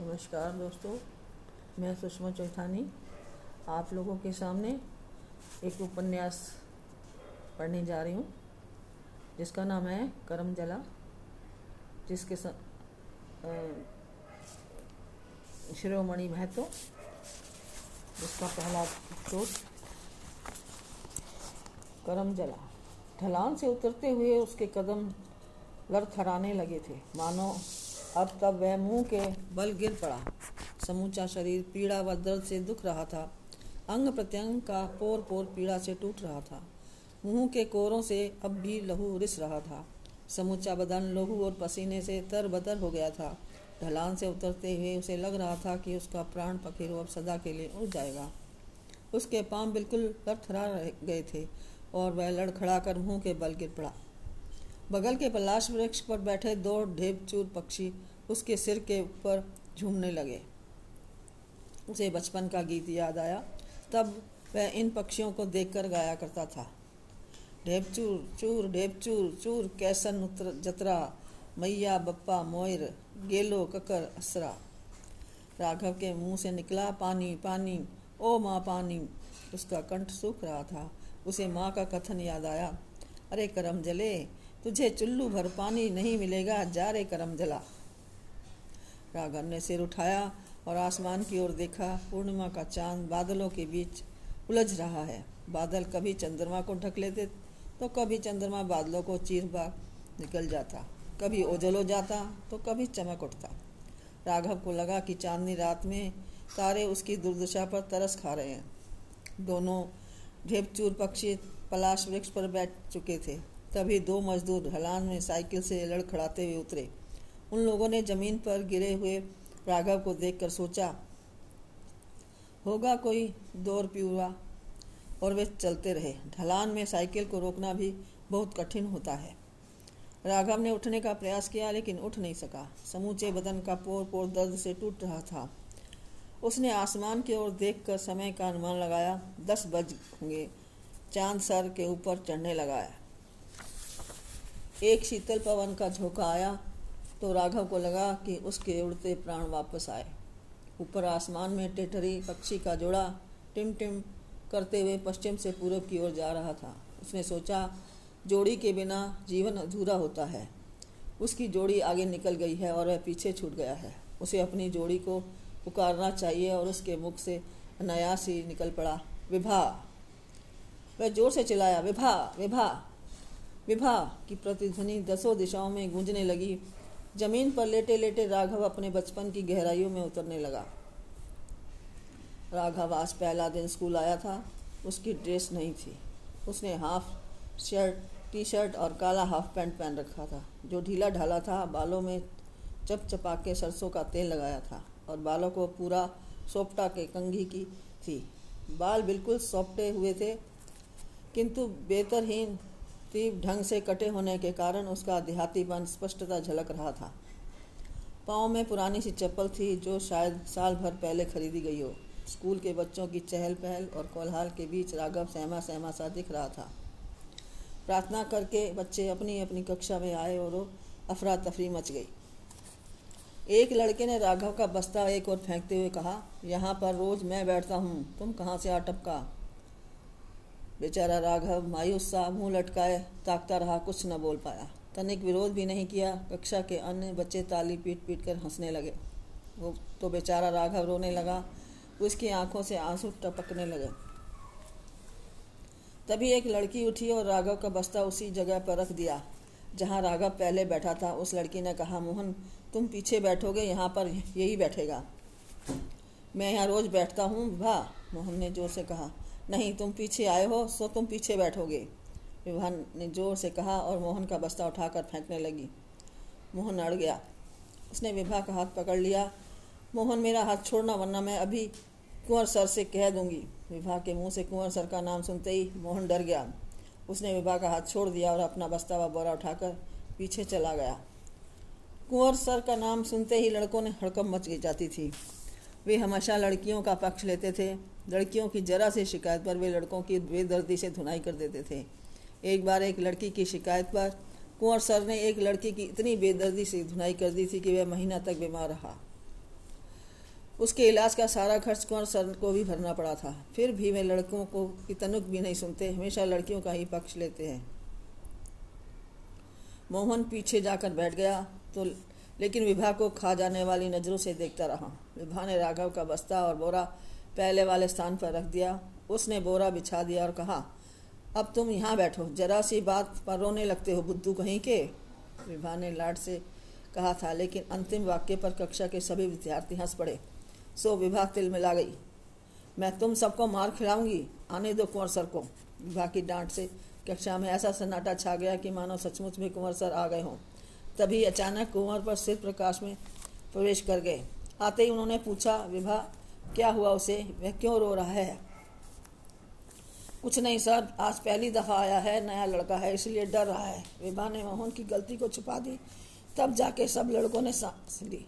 नमस्कार दोस्तों, मैं सुषमा चौथानी आप लोगों के सामने एक उपन्यास पढ़ने जा रही हूँ, जिसका नाम है करम जला, जिसके. शिरोमणि महतो, जिसका पहला एपिसोड करम जला ढलान से उतरते हुए उसके कदम लड़खड़ाने लगे थे मानो अब तब वह मुँह के बल गिर पड़ा। समूचा शरीर पीड़ा व दर्द से दुख रहा था। अंग प्रत्यंग का पोर पोर पीड़ा से टूट रहा था। मुँह के कोरों से अब भी लहू रिस रहा था। समूचा बदन, लहू और पसीने से तर बतर हो गया था। ढलान से उतरते हुए उसे लग रहा था कि उसका प्राण पखेरु अब सदा के लिए उड़ जाएगा। उसके पाँव बिल्कुल लड़थड़ा गए थे और वह लड़खड़ा कर मुँह के बल गिर पड़ा। बगल के पलाश वृक्ष पर बैठे दो ढेबचूर पक्षी उसके सिर के ऊपर झूमने लगे। उसे बचपन का गीत याद आया। तब वह इन पक्षियों को देखकर गाया करता था। ढेबचूर, चूर ढेबचूर, चूर, कैसन उतर, जतरा, मैया, बप्पा, मोयर, गेलो, ककर, असरा। राघव के मुँह से निकला पानी पानी, ओ माँ, पानी। उसका कंठ सूख रहा था। उसे माँ का कथन याद आया। अरे करम जले तुझे चुल्लू भर पानी नहीं मिलेगा, जा रे करम जला। राघव ने सिर उठाया और आसमान की ओर देखा, पूर्णिमा का चाँद बादलों के बीच उलझ रहा है। बादल कभी चंद्रमा को ढक लेते तो कभी चंद्रमा बादलों को चीर बार निकल जाता। कभी ओझल हो जाता तो कभी चमक उठता। राघव को लगा कि चांदनी रात में तारे उसकी दुर्दशा पर तरस खा रहे हैं। दोनों ढेपचूर पक्षी पलाश वृक्ष पर बैठ चुके थे। तभी दो मजदूर ढलान में साइकिल से लड़खड़ाते हुए उतरे। उन लोगों ने ज़मीन पर गिरे हुए राघव को देखकर सोचा, होगा कोई दौर पियुआ और वे चलते रहे। ढलान में साइकिल को रोकना भी बहुत कठिन होता है। राघव ने उठने का प्रयास किया, लेकिन उठ नहीं सका। समूचे बदन का पोर पोर दर्द से टूट रहा था। उसने आसमान की ओर देखकर समय का अनुमान लगाया। दस बज होंगे। चाँद सर के ऊपर चढ़ने लगाया एक शीतल पवन का झोंका आया तो राघव को लगा कि उसके उड़ते प्राण वापस आए। ऊपर आसमान में टेटरी पक्षी का जोड़ा टिम टिम करते हुए पश्चिम से पूर्व की ओर जा रहा था। उसने सोचा, जोड़ी के बिना जीवन अधूरा होता है। उसकी जोड़ी आगे निकल गई है और वह पीछे छूट गया है। उसे अपनी जोड़ी को पुकारना चाहिए और उसके मुख से अनायास ही निकल पड़ा, विभा। वह ज़ोर से चिल्लाया, विभा विभा। विभा की प्रतिध्वनि दसों दिशाओं में गूंजने लगी। ज़मीन पर लेटे लेटे राघव अपने बचपन की गहराइयों में उतरने लगा। राघव आज पहला दिन स्कूल आया था। उसकी ड्रेस नहीं थी। उसने हाफ़ शर्ट टी शर्ट और काला हाफ़ पैंट पहन रखा था, जो ढीला ढाला था। बालों में चप चपा के सरसों का तेल लगाया था और बालों को पूरा सोपटा के कंघी की थी। बाल बिल्कुल सोपटे हुए थे, किंतु बेहतरहीन तीव्र ढंग से कटे होने के कारण उसका देहातीपन स्पष्टता झलक रहा था। पाँव में पुरानी सी चप्पल थी जो शायद साल भर पहले खरीदी गई हो। स्कूल के बच्चों की चहल पहल और कोलहाल के बीच राघव सहमा सहमा सा दिख रहा था। प्रार्थना करके बच्चे अपनी अपनी कक्षा में आए और अफरा तफरी मच गई। एक लड़के ने राघव का बस्ता एक और फेंकते हुए कहा, यहाँ पर रोज मैं बैठता हूँ। तुम कहाँ से आ टपका? बेचारा राघव मायूस सा मुँह लटकाए, ताकता रहा, कुछ न बोल पाया। तनिक विरोध भी नहीं किया, कक्षा के अन्य बच्चे ताली पीट पीट कर हंसने लगे। वो तो बेचारा राघव रोने लगा उसकी आँखों से आँसू टपकने लगे। तभी एक लड़की उठी और राघव का बस्ता उसी जगह पर रख दिया, जहाँ राघव पहले बैठा था। उस लड़की ने कहा, मोहन, तुम पीछे बैठोगे, यहाँ पर यही बैठेगा। मैं यहाँ रोज बैठता हूँ भा मोहन ने ज़ोर से कहा। नहीं, तुम पीछे आए हो, सो तुम पीछे बैठोगे। विभा ने ज़ोर से कहा और मोहन का बस्ता उठाकर फेंकने लगी। मोहन अड़ गया। उसने विभा का हाथ पकड़ लिया। मोहन, मेरा हाथ छोड़ना वरना मैं अभी कुंवर सर से कह दूँगी। विभा के मुँह से कुंवर सर का नाम सुनते ही मोहन डर गया। उसने विभा का हाथ छोड़ दिया और अपना बस्ता व बोरा उठाकर पीछे चला गया। कुंवर सर का नाम सुनते ही लड़कों ने हड़कम मच जाती थी। वे हमेशा लड़कियों का पक्ष लेते थे। लड़कियों की जरा सी शिकायत पर वे लड़कों की बेदर्दी से धुनाई कर देते थे। एक बार एक लड़की की शिकायत पर कुंवर सर ने एक लड़की की इतनी बेदर्दी से धुनाई कर दी थी कि वह महीना तक बीमार रहा। उसके इलाज का सारा खर्च कुंवर सर को भी भरना पड़ा था। फिर भी वे लड़कों को की तनुक भी नहीं सुनते, हमेशा लड़कियों का ही पक्ष लेते हैं। मोहन पीछे जाकर बैठ गया तो लेकिन विभा को खा जाने वाली नज़रों से देखता रहा। विभा ने राघव का बस्ता और बोरा पहले वाले स्थान पर रख दिया। उसने बोरा बिछा दिया और कहा, अब तुम यहाँ बैठो। जरा सी बात पर रोने लगते हो बुद्धू कहीं के? विभा ने लाड से कहा था, लेकिन अंतिम वाक्य पर कक्षा के सभी विद्यार्थी हंस पड़े। सो विभा तिल मिला गई। मैं तुम सबको मार खिलाऊँगी। आने दो कुंवर सर को। विभा की डांट से कक्षा में ऐसा सन्नाटा छा गया कि मानो सचमुच में कुंवर सर आ गए हों। तभी अचानक कुंवर पर सिर प्रकाश में प्रवेश कर गए। आते ही उन्होंने पूछा, विभा क्या हुआ उसे? वह क्यों रो रहा है? कुछ नहीं, सर। आज पहली दफ़ा आया है, नया लड़का है, इसलिए डर रहा है। विभा ने मोहन की गलती को छुपा दी, तब जाके सब लड़कों ने सांस ली।